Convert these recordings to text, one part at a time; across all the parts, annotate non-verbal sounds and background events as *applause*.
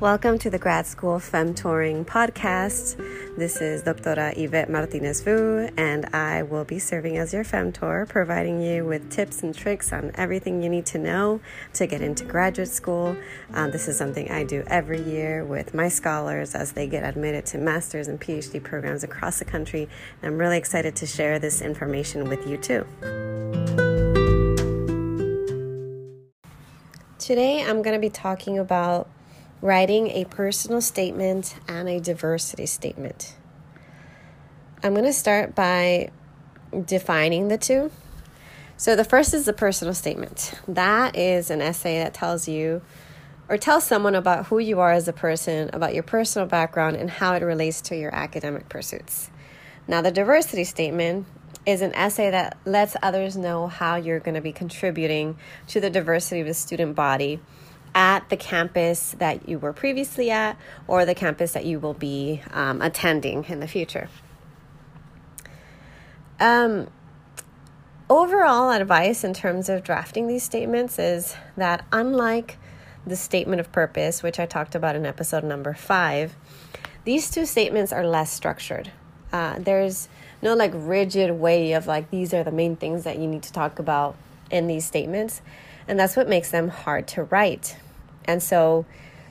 Welcome to the Grad School Femtoring podcast. This is Doctora Yvette Martinez Vu, and I will be serving as your femtor, providing you with tips and tricks on everything you need to know to get into graduate school. Um, this is something I do every year with my scholars as they get admitted to master's and PhD programs across the country. And I'm really excited to share this information with you too. Today, I'm going to be talking about writing a personal statement and a diversity statement. I'm going to start by defining the two. So, the first is the personal statement. That is an essay that tells you or tells someone about who you are as a person, about your personal background, and how it relates to your academic pursuits. Now, the diversity statement is an essay that lets others know how you're going to be contributing to the diversity of the student body at the campus that you were previously at or the campus that you will be um, attending in the future. Um, overall advice in terms of drafting these statements is that unlike the statement of purpose, which I talked about in episode number five, these two statements are less structured. Uh, there's no like rigid way of like these are the main things that you need to talk about in these statements. And that's what makes them hard to write. And so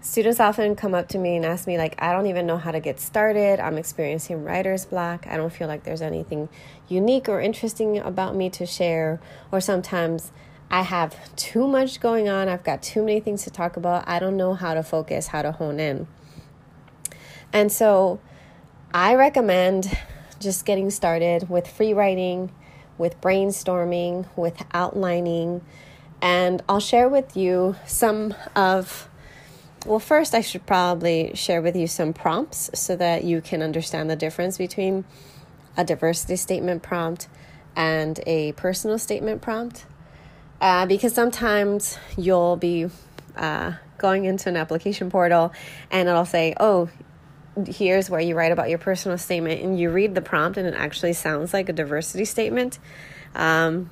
students often come up to me and ask me like I don't even know how to get started. I'm experiencing writer's block. I don't feel like there's anything unique or interesting about me to share or sometimes I have too much going on. I've got too many things to talk about. I don't know how to focus, how to hone in. And so I recommend just getting started with free writing, with brainstorming, with outlining. And I'll share with you some of, well, first, I should probably share with you some prompts so that you can understand the difference between a diversity statement prompt and a personal statement prompt. Uh, because sometimes you'll be uh, going into an application portal and it'll say, oh, here's where you write about your personal statement and you read the prompt and it actually sounds like a diversity statement. Um,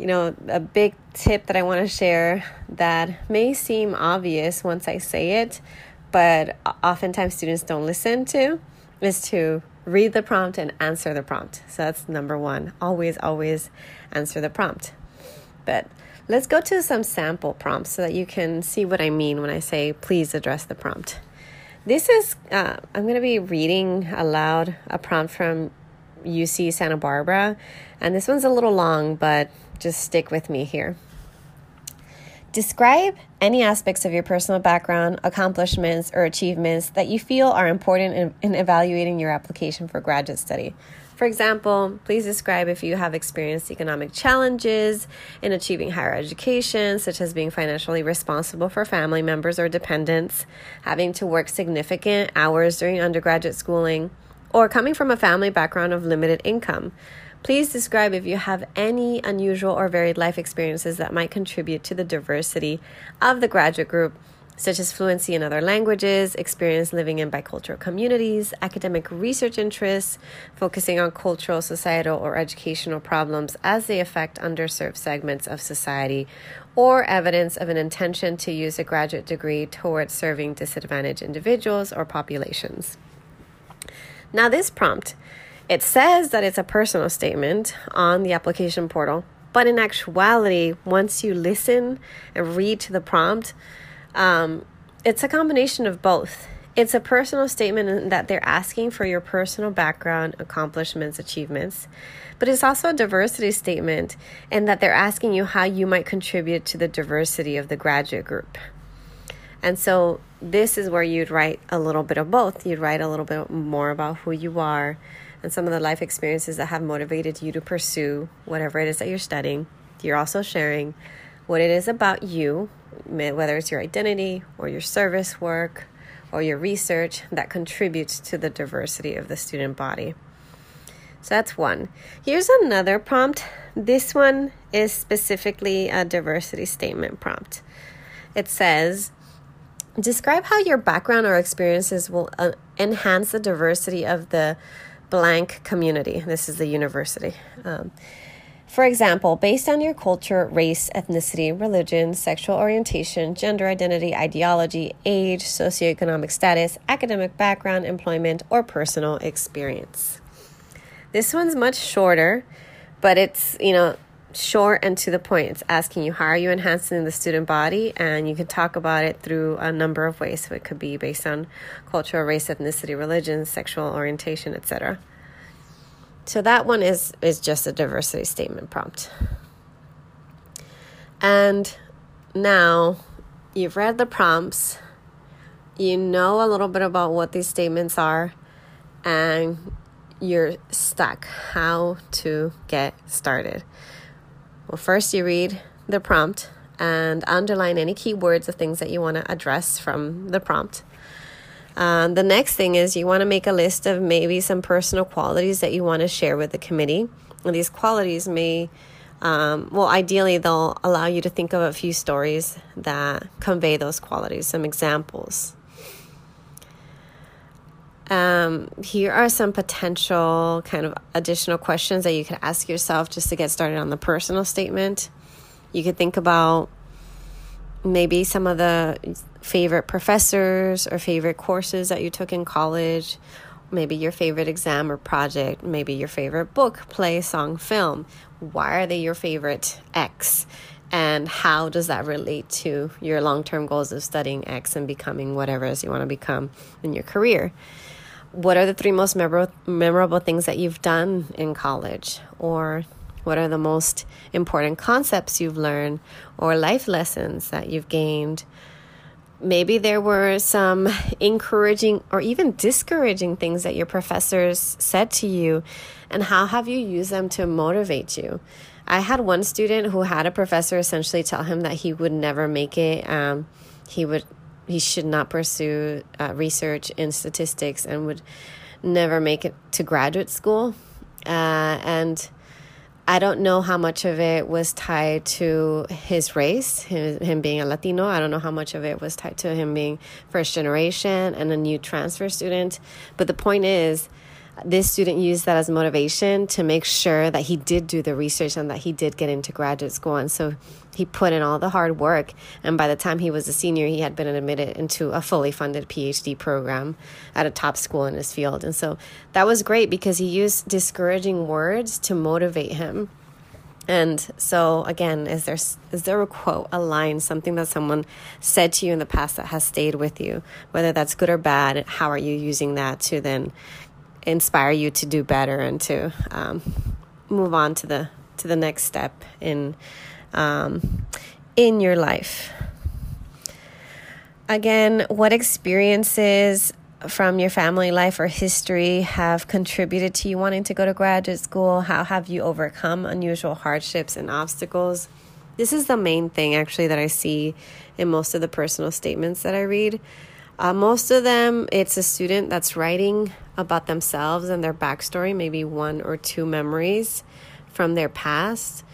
you know, a big tip that I want to share that may seem obvious once I say it, but oftentimes students don't listen to is to read the prompt and answer the prompt. So that's number one. Always, always answer the prompt. But let's go to some sample prompts so that you can see what I mean when I say please address the prompt. This is, uh, I'm going to be reading aloud a prompt from UC Santa Barbara. And this one's a little long, but just stick with me here. Describe any aspects of your personal background, accomplishments, or achievements that you feel are important in, in evaluating your application for graduate study. For example, please describe if you have experienced economic challenges in achieving higher education, such as being financially responsible for family members or dependents, having to work significant hours during undergraduate schooling, or coming from a family background of limited income. Please describe if you have any unusual or varied life experiences that might contribute to the diversity of the graduate group such as fluency in other languages, experience living in bicultural communities, academic research interests, focusing on cultural, societal, or educational problems as they affect underserved segments of society, or evidence of an intention to use a graduate degree towards serving disadvantaged individuals or populations. Now, this prompt, it says that it's a personal statement on the application portal, but in actuality, once you listen and read to the prompt, um, it's a combination of both. It's a personal statement that they're asking for your personal background, accomplishments, achievements, but it's also a diversity statement in that they're asking you how you might contribute to the diversity of the graduate group. And so this is where you'd write a little bit of both. You'd write a little bit more about who you are and some of the life experiences that have motivated you to pursue whatever it is that you're studying. You're also sharing what it is about you, whether it's your identity or your service work or your research that contributes to the diversity of the student body. So that's one. Here's another prompt. This one is specifically a diversity statement prompt. It says, Describe how your background or experiences will uh, enhance the diversity of the blank community. This is the university. Um, For example, based on your culture, race, ethnicity, religion, sexual orientation, gender identity, ideology, age, socioeconomic status, academic background, employment, or personal experience. This one's much shorter, but it's, you know, short and to the point. It's asking you how are you enhancing the student body, and you can talk about it through a number of ways. So it could be based on cultural, race, ethnicity, religion, sexual orientation, etc. So that one is is just a diversity statement prompt. And now you've read the prompts, you know a little bit about what these statements are, and you're stuck how to get started. Well, first you read the prompt and underline any keywords or things that you want to address from the prompt. Um, the next thing is you want to make a list of maybe some personal qualities that you want to share with the committee. And these qualities may, um, well, ideally, they'll allow you to think of a few stories that convey those qualities, some examples. Um, here are some potential kind of additional questions that you could ask yourself just to get started on the personal statement. You could think about maybe some of the favorite professors or favorite courses that you took in college, maybe your favorite exam or project, maybe your favorite book, play, song, film. Why are they your favorite X? And how does that relate to your long term goals of studying X and becoming whatever it is you want to become in your career? What are the three most memorable, memorable things that you've done in college? Or what are the most important concepts you've learned or life lessons that you've gained? Maybe there were some encouraging or even discouraging things that your professors said to you, and how have you used them to motivate you? I had one student who had a professor essentially tell him that he would never make it. Um, he would he should not pursue uh, research in statistics and would never make it to graduate school. Uh, and I don't know how much of it was tied to his race, his, him being a Latino. I don't know how much of it was tied to him being first generation and a new transfer student. But the point is, this student used that as motivation to make sure that he did do the research and that he did get into graduate school. And so he put in all the hard work. And by the time he was a senior, he had been admitted into a fully funded PhD program at a top school in his field. And so that was great because he used discouraging words to motivate him. And so again, is there is there a quote, a line, something that someone said to you in the past that has stayed with you, whether that's good or bad? How are you using that to then inspire you to do better and to um, move on to the to the next step in um, in your life. Again, what experiences from your family life or history have contributed to you wanting to go to graduate school? How have you overcome unusual hardships and obstacles? This is the main thing, actually, that I see in most of the personal statements that I read. Uh, most of them, it's a student that's writing about themselves and their backstory, maybe one or two memories from their past.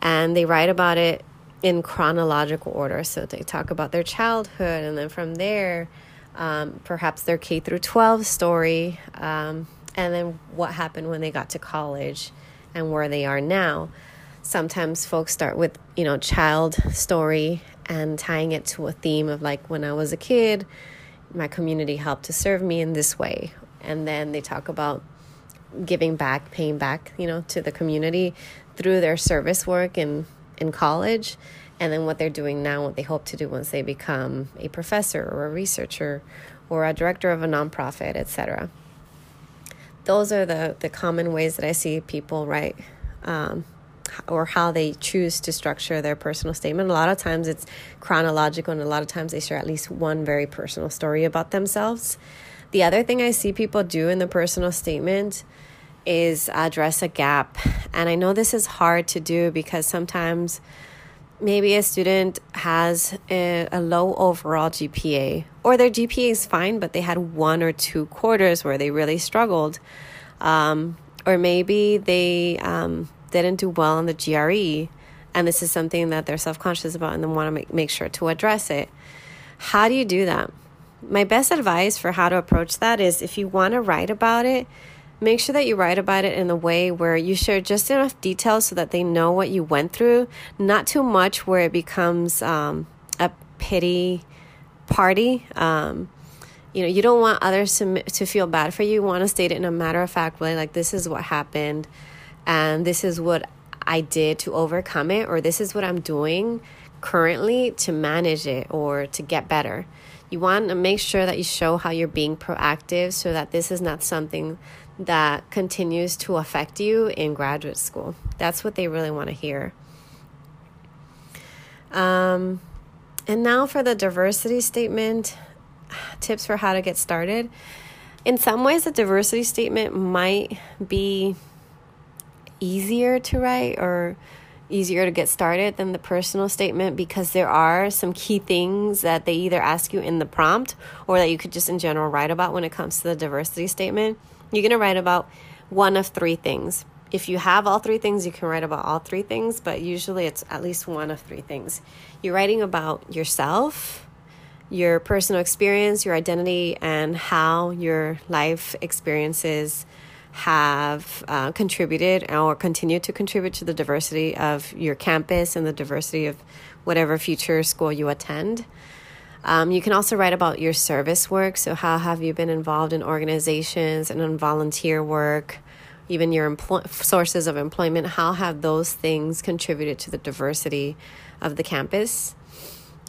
And they write about it in chronological order. So they talk about their childhood, and then from there, um, perhaps their K through 12 story, um, and then what happened when they got to college and where they are now. Sometimes folks start with, you know, child story and tying it to a theme of like when I was a kid, my community helped to serve me in this way, and then they talk about giving back, paying back, you know, to the community through their service work in in college, and then what they're doing now, what they hope to do once they become a professor or a researcher or a director of a nonprofit, etc. Those are the the common ways that I see people write. Um, or how they choose to structure their personal statement. A lot of times it's chronological, and a lot of times they share at least one very personal story about themselves. The other thing I see people do in the personal statement is address a gap. And I know this is hard to do because sometimes maybe a student has a, a, low overall GPA, or their GPA is fine, but they had one or two quarters where they really struggled. Um, or maybe they um, didn't do well on the GRE, and this is something that they're self conscious about and they want to make, make sure to address it. How do you do that? My best advice for how to approach that is if you want to write about it, make sure that you write about it in a way where you share just enough details so that they know what you went through, not too much where it becomes um, a pity party. Um, you know, you don't want others to, to feel bad for you. You want to state it in a matter of fact way, like this is what happened, and this is what I did to overcome it, or this is what I'm doing currently to manage it or to get better. You want to make sure that you show how you're being proactive so that this is not something that continues to affect you in graduate school. That's what they really want to hear. Um, and now for the diversity statement *sighs* tips for how to get started. In some ways, the diversity statement might be easier to write or easier to get started than the personal statement because there are some key things that they either ask you in the prompt or that you could just in general write about when it comes to the diversity statement. You're going to write about one of three things. If you have all three things, you can write about all three things, but usually it's at least one of three things. You're writing about yourself, your personal experience, your identity, and how your life experiences have uh, contributed or continue to contribute to the diversity of your campus and the diversity of whatever future school you attend. Um, you can also write about your service work. So, how have you been involved in organizations and in volunteer work? Even your empl- sources of employment, how have those things contributed to the diversity of the campus?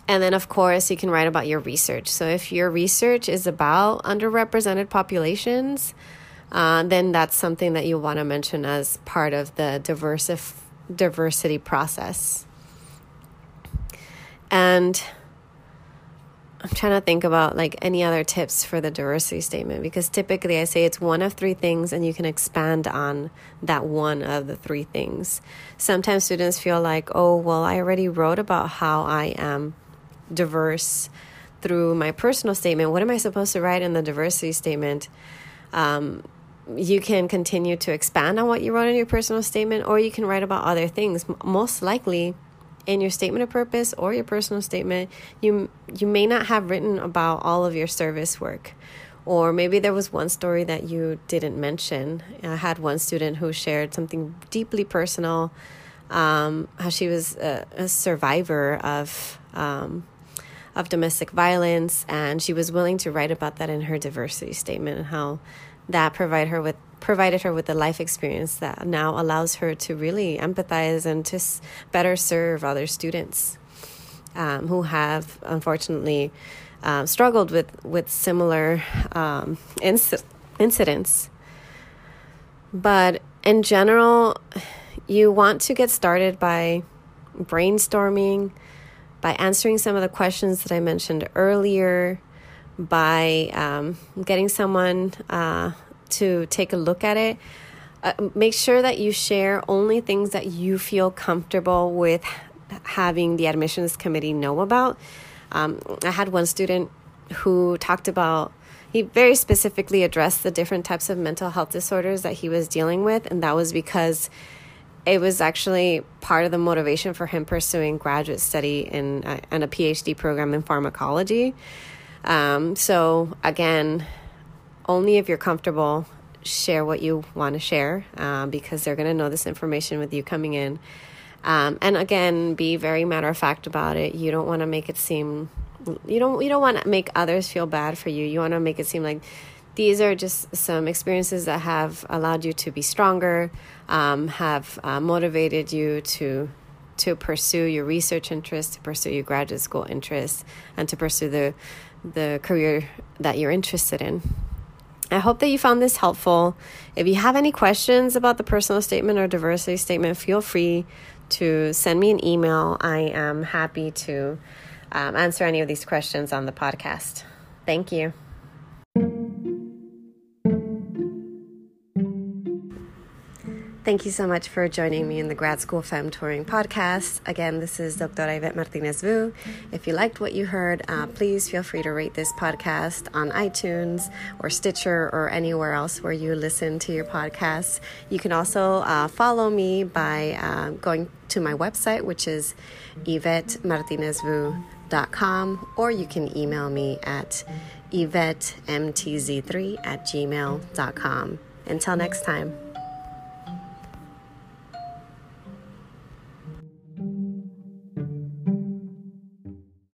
And then, of course, you can write about your research. So, if your research is about underrepresented populations, uh, then that's something that you want to mention as part of the diversif- diversity process. And I'm trying to think about like any other tips for the diversity statement because typically I say it's one of three things and you can expand on that one of the three things. Sometimes students feel like, oh, well, I already wrote about how I am diverse through my personal statement. What am I supposed to write in the diversity statement? Um, you can continue to expand on what you wrote in your personal statement, or you can write about other things. Most likely, in your statement of purpose or your personal statement, you you may not have written about all of your service work. Or maybe there was one story that you didn't mention. I had one student who shared something deeply personal, um, how she was a, a survivor of um, of domestic violence, and she was willing to write about that in her diversity statement and how that provide her with provided her with the life experience that now allows her to really empathize and to better serve other students um, who have unfortunately uh, struggled with with similar um, inc- incidents. But in general, you want to get started by brainstorming, by answering some of the questions that I mentioned earlier by um, getting someone uh, to take a look at it. Uh, make sure that you share only things that you feel comfortable with having the admissions committee know about. Um, I had one student who talked about, he very specifically addressed the different types of mental health disorders that he was dealing with, and that was because it was actually part of the motivation for him pursuing graduate study in uh, and a PhD program in pharmacology. Um, so again, only if you're comfortable, share what you want to share um, because they're going to know this information with you coming in. Um, and again, be very matter of fact about it. You don't want to make it seem you don't you don't want to make others feel bad for you. You want to make it seem like these are just some experiences that have allowed you to be stronger, um, have uh, motivated you to to pursue your research interests, to pursue your graduate school interests, and to pursue the the career that you're interested in. I hope that you found this helpful. If you have any questions about the personal statement or diversity statement, feel free to send me an email. I am happy to um, answer any of these questions on the podcast. Thank you. Thank you so much for joining me in the Grad School Femtoring podcast. Again, this is Dr. Yvette Martinez Vu. If you liked what you heard, uh, please feel free to rate this podcast on iTunes or Stitcher or anywhere else where you listen to your podcasts. You can also uh, follow me by uh, going to my website, which is YvetteMartinezVu.com, or you can email me at YvetteMTZ3 at gmail.com. Until next time.